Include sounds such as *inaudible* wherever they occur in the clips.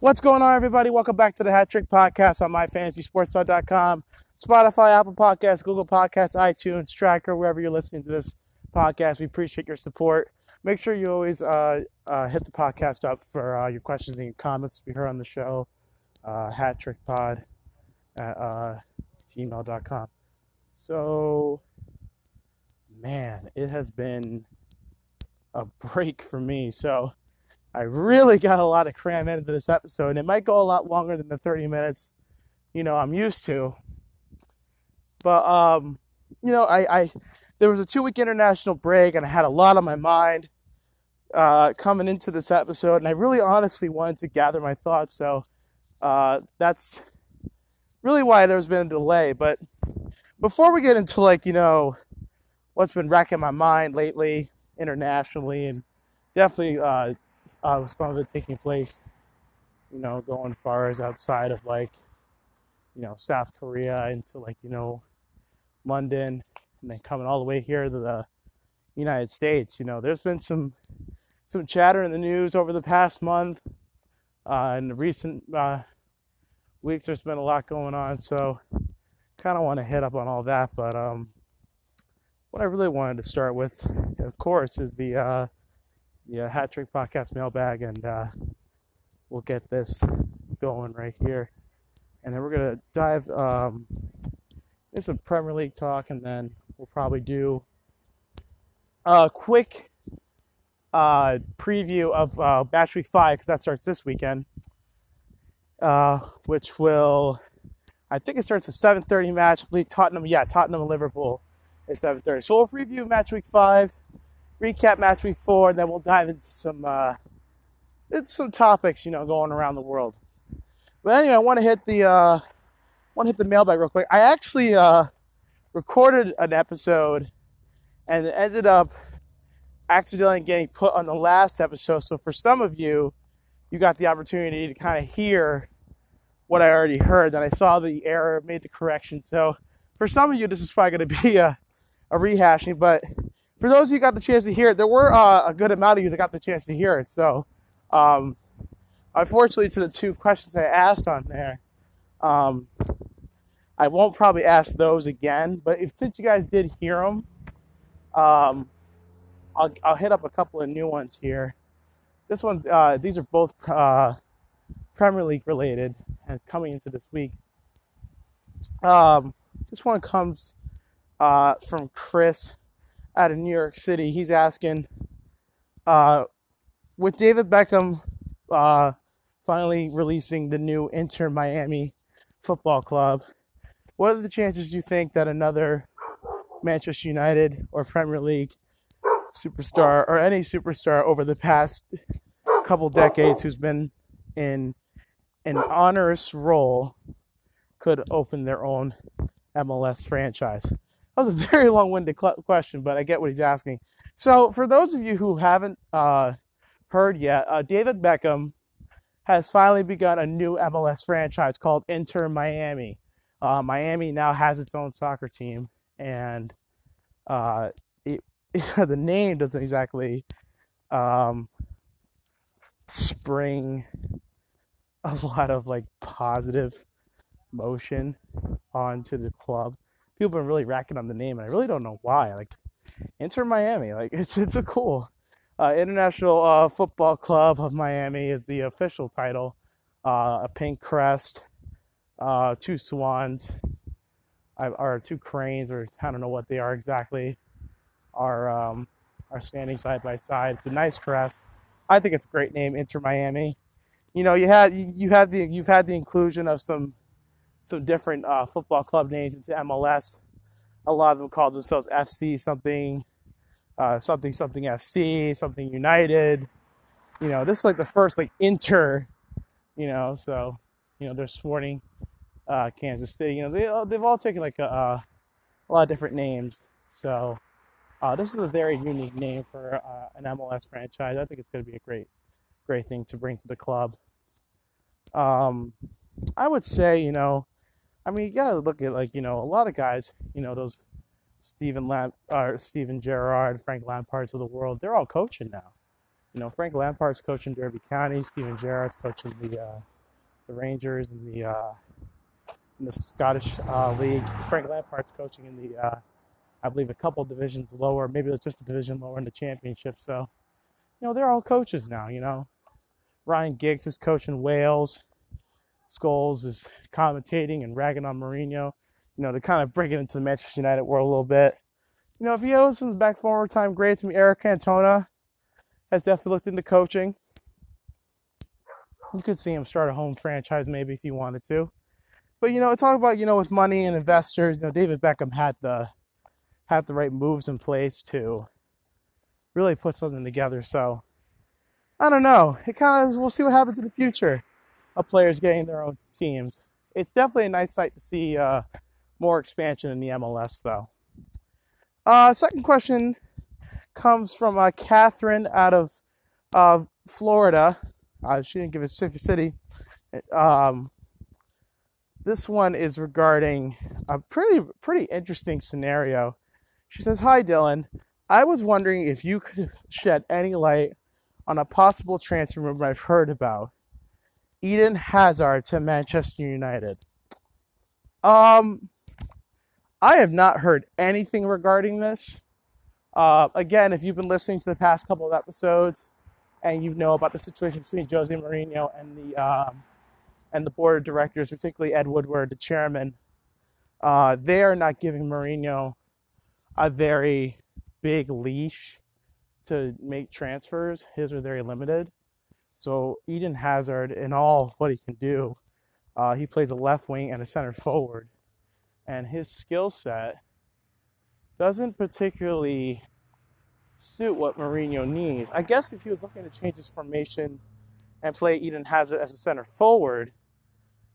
What's going on, everybody? Welcome back to the Hat Trick Podcast on myfantasysports.com, Spotify, Apple Podcasts, Google Podcasts, iTunes, Tracker, wherever you're listening to this podcast. We appreciate your support. Make sure you always uh, uh, hit the podcast up for uh, your questions and your comments to be heard on the show. Uh, Hat Trick Pod at uh, gmail.com. So, man, it has been a break for me. So, I really *laughs* got a lot to cram into this episode, and it might go a lot longer than the 30 minutes, you know, I'm used to. But um, you know, I, I there was a two week international break, and I had a lot on my mind uh, coming into this episode, and I really honestly wanted to gather my thoughts. So uh, that's really why there's been a delay. But before we get into like you know what's been wrecking my mind lately internationally, and definitely uh, uh, some of it taking place, you know, going far as outside of like, you know, South Korea into like, you know, London and then coming all the way here to the United States. You know, there's been some some chatter in the news over the past month. Uh, in the recent uh, weeks, there's been a lot going on. So, kind of want to hit up on all that. But um, what I really wanted to start with, of course, is the uh, yeah, Hat Trick Podcast mailbag, and uh, we'll get this going right here. And then we're gonna dive um, into some Premier League talk, and then we'll probably do a quick uh, preview of uh, Match Week Five because that starts this weekend, uh, which will, I think it starts a 7:30 match. I believe Tottenham, yeah, Tottenham and Liverpool is 7:30. So we'll review Match Week Five recap match week four, and then we'll dive into some uh, it's some topics you know going around the world. But anyway, I want to hit the uh, want to hit the mailbag real quick. I actually uh, recorded an episode and it ended up accidentally getting put on the last episode. So for some of you, you got the opportunity to kind of hear what I already heard. Then I saw the error, made the correction. So for some of you, this is probably going to be a, a rehashing, but for those of you got the chance to hear it, there were uh, a good amount of you that got the chance to hear it. So, um, unfortunately, to the two questions I asked on there, um, I won't probably ask those again. But if since you guys did hear them, um, I'll, I'll hit up a couple of new ones here. This one's uh, these are both uh, Premier League related and coming into this week. Um, this one comes uh, from Chris out of New York City. He's asking, uh, with David Beckham uh, finally releasing the new Inter Miami Football Club, what are the chances you think that another Manchester United or Premier League superstar or any superstar over the past couple decades who's been in an onerous role could open their own MLS franchise? That was a *laughs* very long-winded question, but I get what he's asking. So, for those of you who haven't uh, heard yet, uh, David Beckham has finally begun a new MLS franchise called Inter Miami. Uh, Miami now has its own soccer team, and uh, it, *laughs* the name doesn't exactly um, spring a *laughs* lot of like positive motion onto the club people have been really racking on the name, and I really don't know why. Like, Inter Miami, like *laughs* it's it's a cool uh, International uh, Football Club of Miami is the official title. Uh, a pink crest, uh, two swans, or two cranes, or I don't know what they are exactly, are um, are standing side by side. It's a nice crest. I think it's a great name, Inter Miami. You know, you had you had the you've had the inclusion of some some different uh, football club names into MLS. A lot of them call themselves FC something, uh, something something FC, something United. You know, this is like the first like Inter. You know, so you know they're sporting uh, Kansas City. You know, they they've all taken like a, a lot of different names. So uh, this is a very unique name for uh, an MLS franchise. I think it's going to be a great, great thing to bring to the club. Um, I would say, you know, I mean, you gotta look at like you know a lot of guys, you know those Stephen Lamp or Steven Gerrard, Frank Lampards of the world. They're all coaching now. You know, Frank Lampard's coaching Derby County. Steven Gerrard's coaching the uh, the Rangers in the uh, in the Scottish uh, League. Frank Lampard's coaching in the, uh, I believe, a couple divisions lower. Maybe it's just a division lower in the Championship. So, you know, they're all coaches now. You know, Ryan Giggs is coaching Wales. Scholes is commentating and ragging on Mourinho. You know, to kind of bring it into the Manchester United world a little bit. You know, if he some back forward time, great to me. Eric Cantona has definitely looked into coaching. You could see him start a home franchise maybe if he wanted to. But you know, talk about you know with money and investors. You know, David Beckham had the had the right moves in place to really put something together. So I don't know. It kind of we'll see what happens in the future of players getting their own teams. It's definitely a nice sight to see uh, more expansion in the MLS, though. Uh, second question comes from uh, Catherine out of uh, Florida. She didn't give a specific city. Um, this one is regarding a pretty pretty interesting scenario. She says, "Hi Dylan, I was wondering if you could shed any light on a possible transfer rumor I've heard about. Eden Hazard to Manchester United. Um, I have not heard anything regarding this. Uh, again, if you've been listening to the past couple of episodes and you know about the situation between Jose Mourinho and the um, and the board of directors, particularly Ed Woodward, the chairman, uh, they are not giving Mourinho a very big leash to make transfers. His are very limited. So Eden Hazard, in all what he can do, uh, he plays a left wing and a center forward, and his skill set doesn't particularly suit what Mourinho needs. I guess if he was looking to change his formation and play Eden Hazard as a center forward,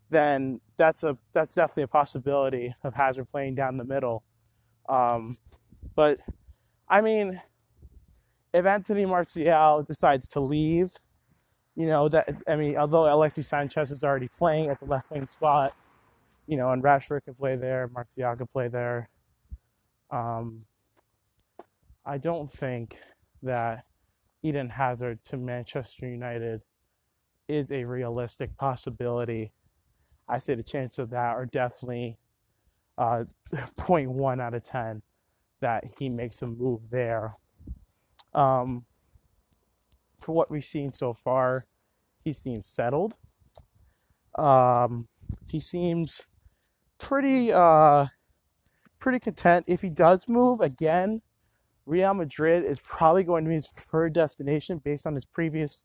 then that's a that's definitely a possibility of Hazard playing down the middle. Um, but I mean, if Anthony Martial decides to leave you know that I mean, although Alexis Sanchez is already playing at the left wing spot, you know, and Rashford can play there, Martial can play there. Um, I don't think that Eden Hazard to Manchester United is a realistic possibility. I say the chances of that are definitely uh, *laughs* 0.1 out of 10 that he makes a move there. Um, for what we've seen so far, he seems settled. Um, he seems pretty uh, pretty content. If he does move again, Real Madrid is probably going to be his preferred destination based on his previous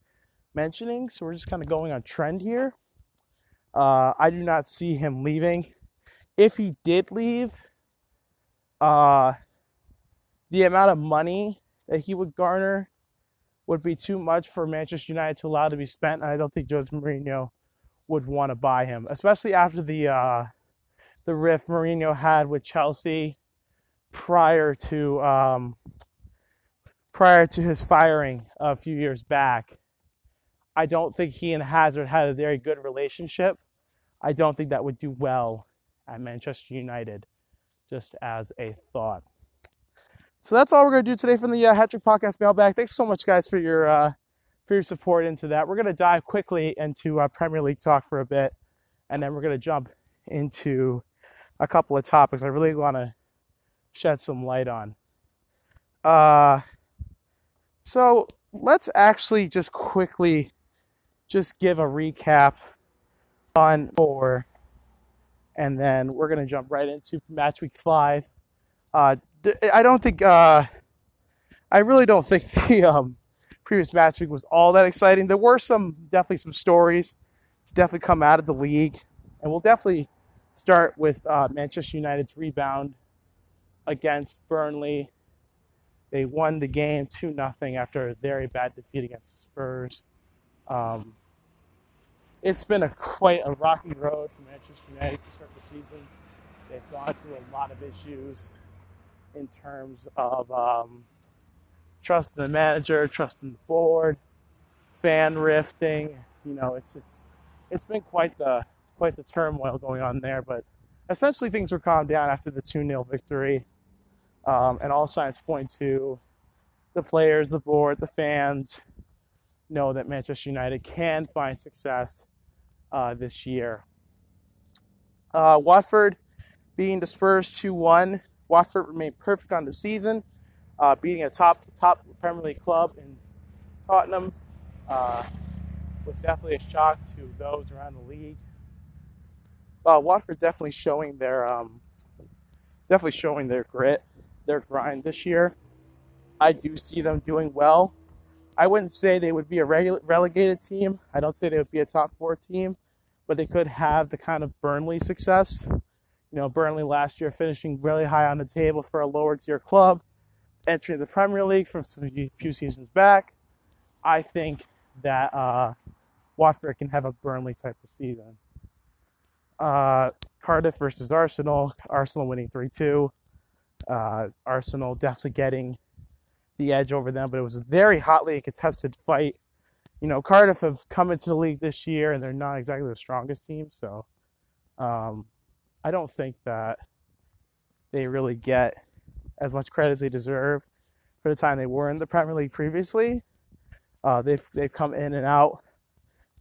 mentioning. So we're just kind of going on trend here. Uh, I do not see him leaving. If he did leave, uh, the amount of money that he would garner would be too much for Manchester United to allow to be spent. And I don't think Jose Mourinho would want to buy him, especially after the uh, the rift Mourinho had with Chelsea prior to um, prior to his firing a few years back. I don't think he and Hazard had a very good relationship. I don't think that would do well at Manchester United, just as a thought. So that's all we're going to do today from the uh, Hat Trick Podcast mailbag. Thanks so much, guys, for your uh, for your support into that. We're going to dive quickly into uh, Premier League talk for a bit, and then we're going to jump into a couple of topics I really want to shed some light on. Uh, so let's actually just quickly just give a recap on four, and then we're going to jump right into match week five. Uh, I don't think uh, I really don't think *laughs* the um, previous match was all that exciting. There were some definitely some stories to definitely come out of the league, and we'll definitely start with uh, Manchester United's rebound against Burnley. They won the game 2 0 after a very bad defeat against the Spurs. Um, it's been a quite a rocky road for Manchester United to start the season. They've gone through a lot of issues in terms of um, trust in the manager, trust in the board, fan rifting. You know, it's it's it's been quite the quite the turmoil going on there. But essentially, things were calmed down after the two 0 victory, um, and all signs point to the players, the board, the fans know that Manchester United can find success uh, this year. Uh, Watford being dispersed Spurs 2 1. Watford remained perfect on the season, uh, beating a top top Premier League club in Tottenham. Uh, was definitely a shock to those around the league. Uh, Watford definitely showing their um, definitely showing their grit, their grind this year. I do see them doing well. I wouldn't say they would be a rele- relegated team. I don't say they would be a top four team, but they could have the kind of Burnley success. You know, Burnley last year finishing really high on the table for a lower tier club, entering the Premier League from a few seasons back. I think that uh, Watford can have a Burnley type of season. Uh, Cardiff versus Arsenal. Arsenal winning 3 2. Uh, Arsenal definitely getting the edge over them, but it was a very hotly contested fight. You know, Cardiff have come into the league this year and they're not exactly the strongest team, so um, I don't think that they really get as much credit as they deserve for the time they were in the Premier League previously. Uh, they've they've come in and out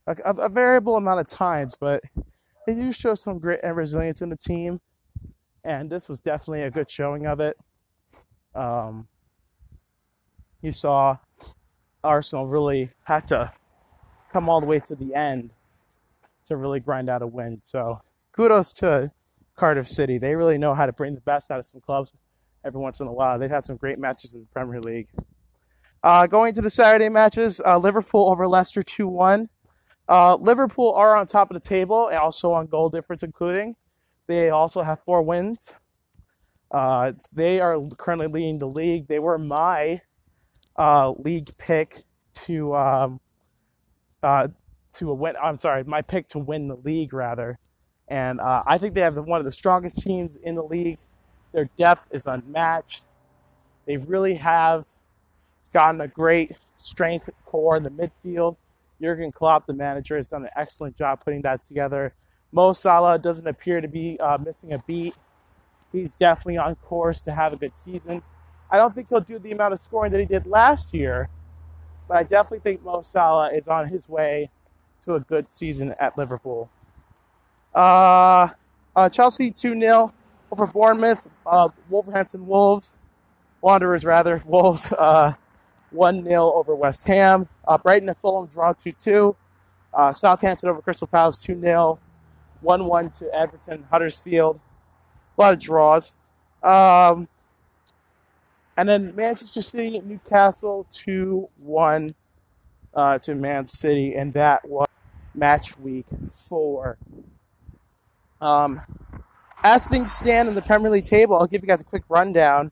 a, a, variable amount of times, but they do show some grit and resilience in the team, and this was definitely a good showing of it. Um, you saw Arsenal really had to come all the way to the end to really grind out a win. So kudos to Cardiff City. They really know how to bring the best out of some clubs every once in a while. They've had some great matches in the Premier League. Uh, going to the Saturday matches, uh, Liverpool over Leicester 2 1. Uh, Liverpool are on top of the table, also on goal difference, including. They also have four wins. Uh, they are currently leading the league. They were my uh, league pick to um, uh, to win. I'm sorry, my pick to win the league rather, and uh, I think they have one of the strongest teams in the league. Their depth is unmatched. They really have gotten a great strength core in the midfield. Jurgen Klopp, the manager, has done an excellent job putting that together. Mo Salah doesn't appear to be uh, missing a beat. He's definitely on course to have a good season. I don't think he'll do the amount of scoring that he did last year, but I definitely think Mo Salah is on his way to a good season at Liverpool. Uh, uh, Chelsea 2 0 over Bournemouth. Uh, Wolverhampton Wolves, Wanderers rather, *laughs* Wolves uh, 1 0 over West Ham. Uh, Brighton and Fulham draw 2 2. Uh, Southampton over Crystal Palace 2 0. 1 1 to Everton, Huddersfield. A lot of draws. Um, and then Manchester City, at Newcastle 2 1 uh, to Man City. And that was match week four. Um, as things stand in the Premier League table, I'll give you guys a quick rundown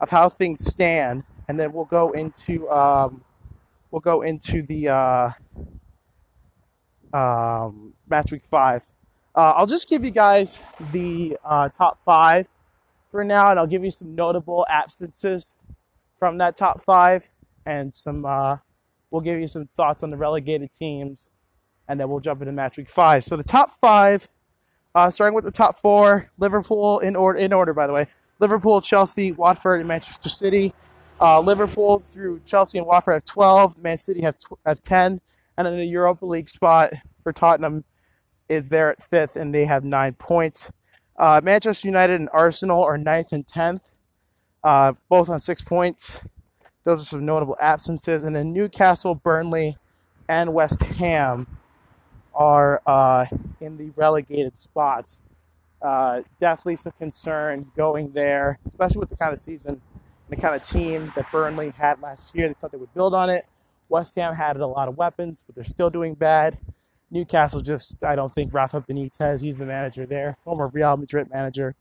of how things stand, and then we'll go into um, we'll go into the uh, um, match week five. Uh, I'll just give you guys the uh, top five for now, and I'll give you some notable absences from that top five, and some uh, we'll give you some thoughts on the relegated teams, and then we'll jump into match week five. So the top five, uh, starting with the top four, Liverpool in order in order by the way, Liverpool, Chelsea, Watford, and Manchester City. Uh, Liverpool through Chelsea and Watford have 12. Man City have, tw- have 10. And then the Europa League spot for Tottenham is there at fifth, and they have nine points. Uh, Manchester United and Arsenal are ninth and 10th, uh, both on six points. Those are some notable absences. And then Newcastle, Burnley, and West Ham are uh, in the relegated spots. Uh, definitely some concern going there, especially with the kind of season and the kind of team that Burnley had last year. They thought they would build on it. West Ham had a lot of weapons, but they're still doing bad. Newcastle just, I don't think Rafa Benitez, he's the manager there, former Real Madrid manager.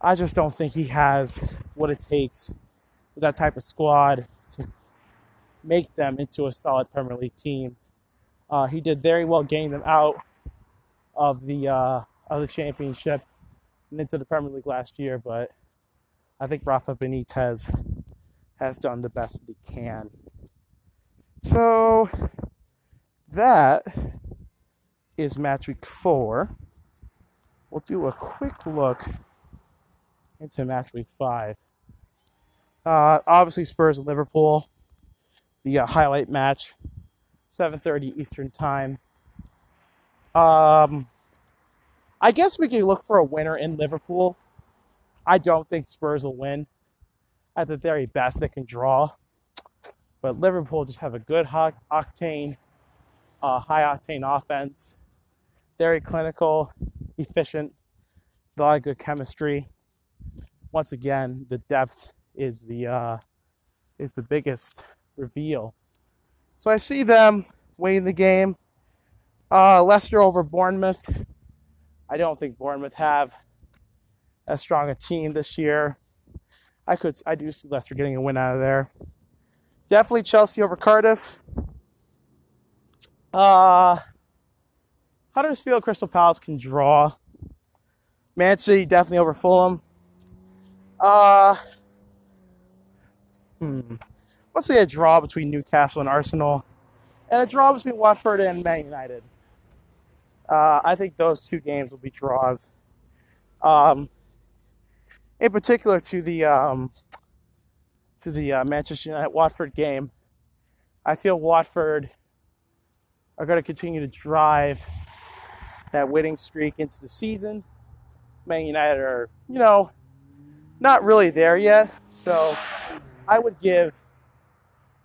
I just don't think he has what it takes with that type of squad to make them into a solid Premier League team. Uh, he did very well getting them out of the uh, of the championship and into the Premier League last year, but I think Rafa Benitez has done the best he can. So that is match week four. We'll do a quick look into match week five. Uh, obviously, Spurs and Liverpool, the uh, highlight match. 7:30 Eastern Time. Um, I guess we can look for a winner in Liverpool. I don't think Spurs will win. At the very best, they can draw. But Liverpool just have a good octane, uh, high octane offense. Very clinical, efficient, a lot of good chemistry. Once again, the depth is the uh, is the biggest reveal. So I see them winning the game. Uh, Leicester over Bournemouth. I don't think Bournemouth have as strong a team this year. I could I do see Leicester getting a win out of there. Definitely Chelsea over Cardiff. Uh Huddersfield Crystal Palace can draw. Man City definitely over Fulham. Uh hmm. Let's say a draw between Newcastle and Arsenal. And a draw between Watford and Man United. Uh, I think those two games will be draws. Um, in particular, to the um, to the uh, Manchester United Watford game, I feel Watford are going to continue to drive that winning streak into the season. Man United are, you know, not really there yet. So I would give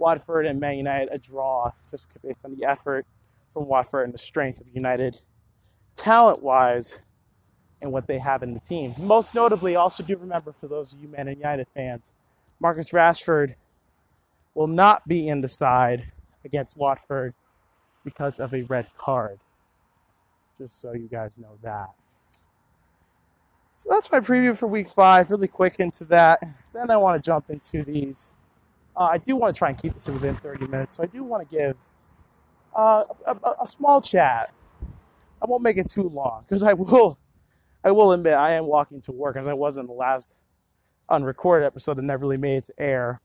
Watford and Man United a draw just based on the effort from Watford and the strength of United talent wise and what they have in the team. Most notably, also do remember for those of you Man United fans, Marcus Rashford will not be in the side against Watford because of a red card. Just so you guys know that. So that's my preview for week five. Really quick into that. Then I want to jump into these. Uh, I do want to try and keep this within 30 minutes. So I do want to give uh, a, a, a small chat I won't make it too long because I will, I will admit I am walking to work as I was in the last unrecorded episode that never really made it to air.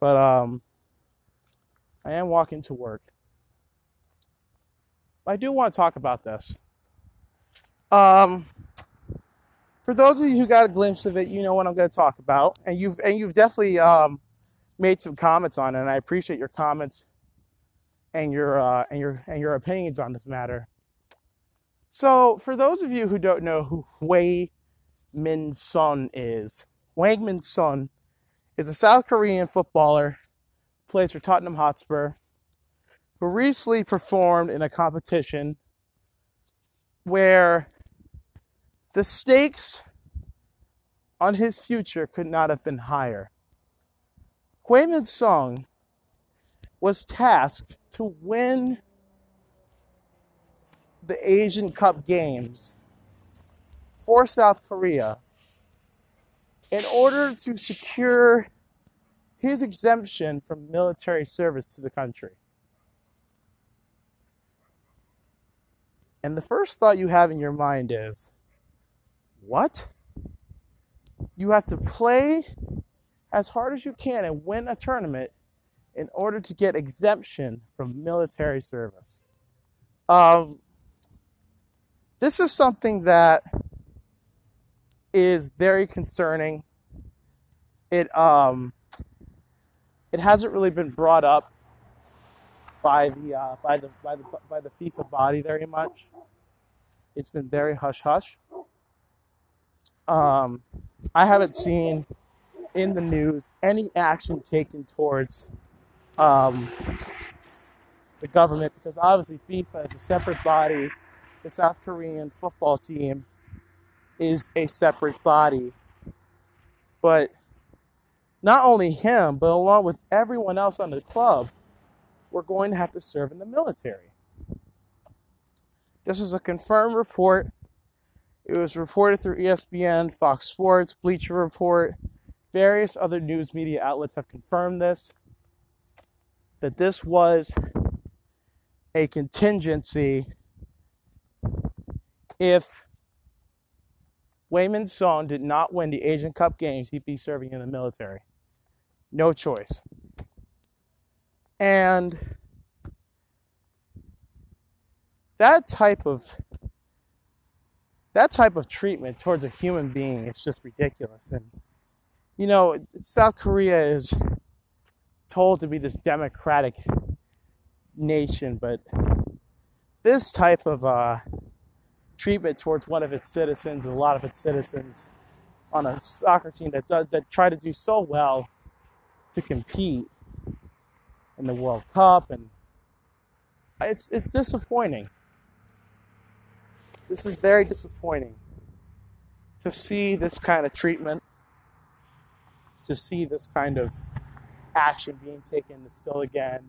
But um, I am walking to work. I do want to talk about this. Um, for those of you who got a glimpse of it, you know what I'm going to talk about, and you've and you've definitely um, made some comments on it, and I appreciate your comments and your uh, and your and your opinions on this matter. So, for those of you who don't know who Wei Min Sun is, Heung-Min Son is a South Korean footballer, plays for Tottenham Hotspur, who recently performed in a competition where the stakes on his future could not have been higher. Wei song was tasked to win the Asian Cup Games for South Korea in order to secure his exemption from military service to the country. And the first thought you have in your mind is, what? You have to play as hard as you can and win a tournament in order to get exemption from military service. Um, this is something that is very concerning. It um it hasn't really been brought up by the uh, by the by the by the FIFA body very much. It's been very hush hush. Um, I haven't seen in the news any action taken towards um, the government because obviously FIFA is a separate body the South Korean football team is a separate body. But not only him, but along with everyone else on the club, we're going to have to serve in the military. This is a confirmed report. It was reported through ESPN, Fox Sports, Bleacher Report, various other news media outlets have confirmed this that this was a contingency if Heung-Min Son did not win the Asian Cup games, he'd be serving in the military. No choice. And that type of that type of treatment towards a human being is just ridiculous. And you know, South Korea is told to be this democratic nation, but this type of uh, treatment towards one of its citizens and a lot of its citizens on a soccer team that does that try to do so well to compete in the World Cup and it's it's disappointing. This is very disappointing to see this kind of treatment, to see this kind of action being taken still again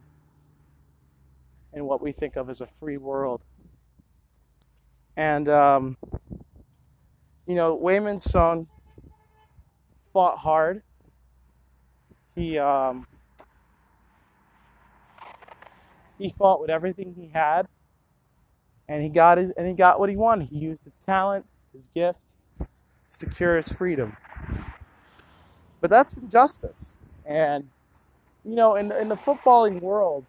in what we think of as a free world. And, um, you know, Heung-Min Son fought hard. He, um, he fought with everything he had, and he got his, and he got what he wanted. He used his talent, his gift, to secure his freedom. But that's injustice, and you know, in in the footballing world,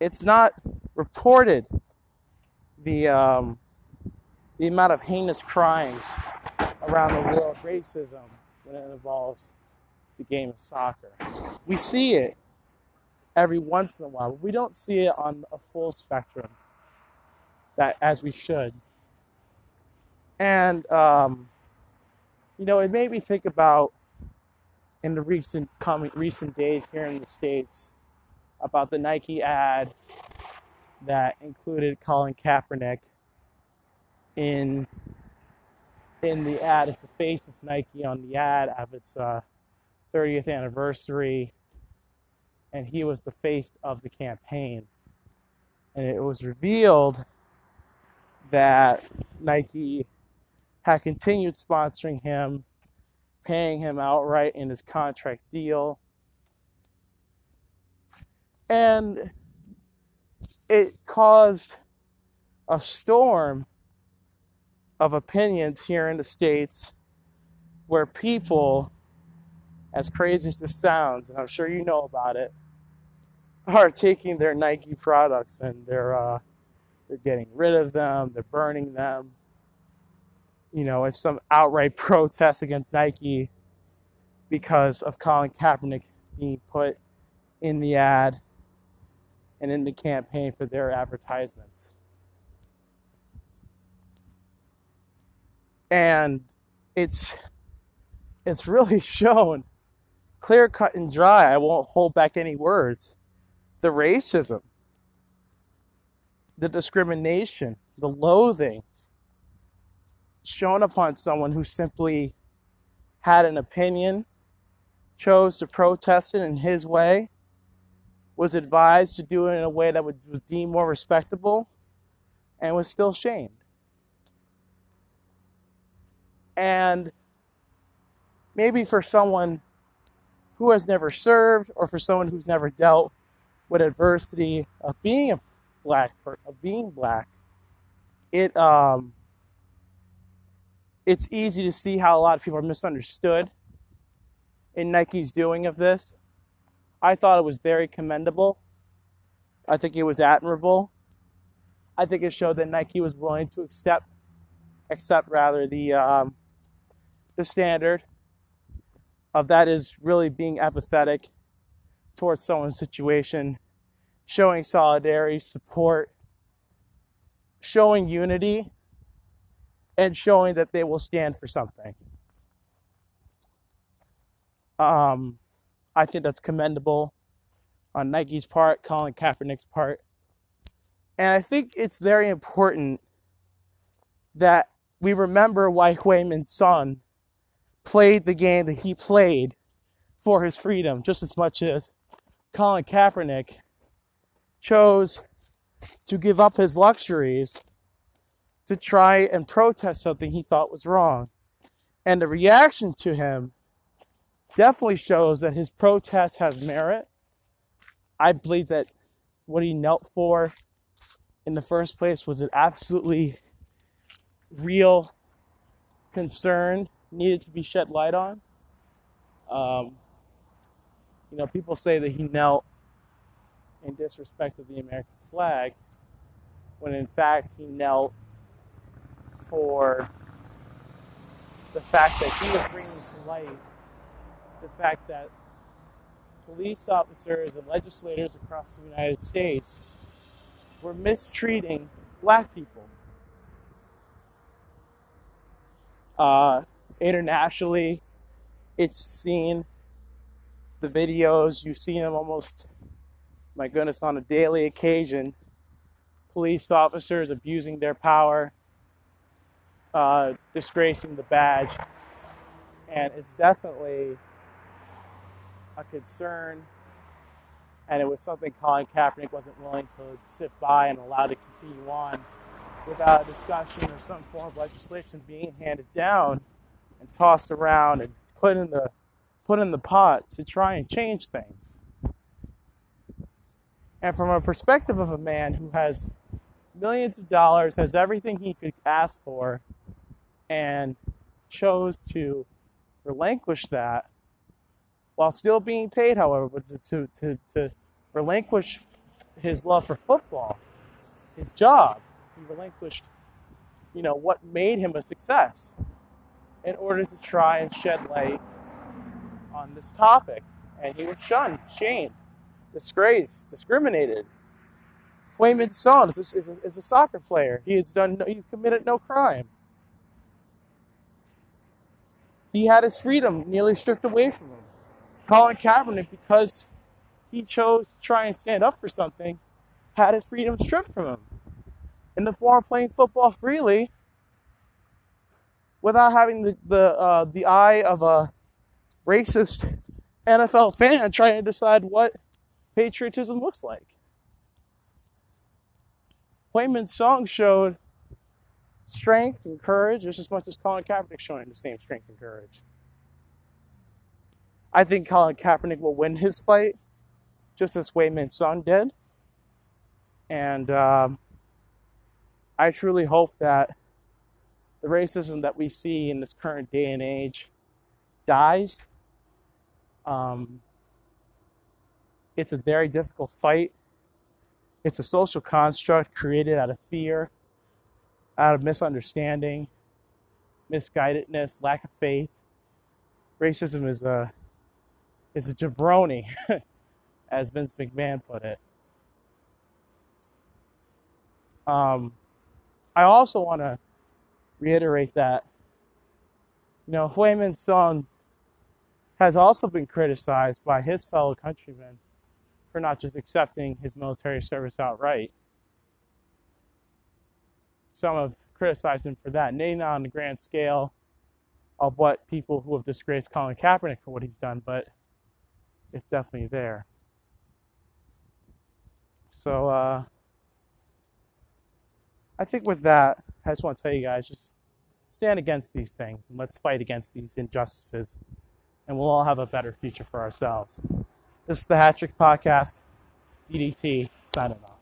it's not reported the um, the amount of heinous crimes around the world, racism when it involves the game of soccer. We see it every once in a while, but we don't see it on a full spectrum that as we should. And um, you know, it made me think about in the recent coming recent days here in the states about the Nike ad that included Colin Kaepernick in in the ad. It's the face of Nike on the ad of its uh, 30th anniversary, and he was the face of the campaign. And it was revealed that Nike had continued sponsoring him, paying him outright in his contract deal and it caused a storm of opinions here in the States where people, as crazy as this sounds, and I'm sure you know about it, are taking their Nike products and they're uh, they're getting rid of them, they're burning them. You know, it's some outright *laughs* protest against Nike because of Colin Kaepernick being put in the ad and in the campaign for their advertisements. And it's it's really *laughs* shown clear cut and dry. I won't hold back any words. The racism, the discrimination, the loathing shown upon someone who simply had an opinion, chose to protest it in his way, was advised to do it in a way that was deemed more respectable and was still shamed. And maybe for someone who has never served or for someone who's never dealt with adversity of being a black of being black, it um, it's easy to see how a lot of people are misunderstood in Nike's doing of this. I thought it was very commendable. I think it was admirable. I think it showed that Nike was willing to accept, accept rather the um, the standard of that is really being apathetic towards someone's situation, showing solidarity, support, showing unity, and showing that they will stand for something. Um, I think that's commendable on Nike's part, Colin Kaepernick's part. And I think it's very important that we remember why Wayman's son played the game that he played for his freedom just as much as Colin Kaepernick chose to give up his luxuries to try and protest something he thought was wrong. And the reaction to him definitely shows that his protest has merit. I believe that what he knelt for in the first place was an absolutely real concern needed to be shed light on. Um, you know, people say that he knelt in disrespect of the American flag, when in fact he knelt for the fact that he was bringing to light the fact that police officers and legislators across the United States were mistreating black people. Uh, internationally, it's seen the videos, you've seen them almost, my goodness, on a daily occasion. Police officers abusing their power, uh, disgracing the badge. And it's definitely a concern. And it was something Colin Kaepernick wasn't willing to sit by and allow to continue on without a discussion or some form of legislation being handed down and tossed around and put in the put in the pot to try and change things. And from a perspective of a man who has millions of dollars, has everything he could ask for, and chose to relinquish that while still being paid, however, but to, to, to relinquish his love for football, his job, he relinquished, you know, what made him a success in order to try and shed light on this topic. And he was shunned, shamed, disgraced, discriminated. Heung-Min Son is, is, is a soccer player. He has done, he's committed no crime. He had his freedom nearly stripped away from him. Colin Kaepernick, because he chose to try and stand up for something, had his freedom stripped from him in the form of playing football freely without having the the, uh, the eye of a racist NFL fan *laughs* trying to decide what patriotism looks like. Wayman's song showed strength and courage just as much as Colin Kaepernick showing the same strength and courage. I think Colin Kaepernick will win his fight, just as Wayman's son did. And um, I truly hope that the racism that we see in this current day and age dies. Um, it's a very difficult fight. It's a social construct created out of fear, out of misunderstanding, misguidedness, lack of faith. Racism is a is a jabroni, *laughs* as Vince McMahon put it. Um, I also want to reiterate that, you know, Wayman's son has also been criticized by his fellow countrymen for not just accepting his military service outright. Some have criticized him for that, maybe not on the grand scale of what people who have disgraced Colin Kaepernick for what he's done, but it's definitely there. So uh, I think with that, I just want to tell you guys just stand against these things and let's fight against these injustices, and we'll all have a better future for ourselves. This is the Hat Trick Podcast. DDT signing off.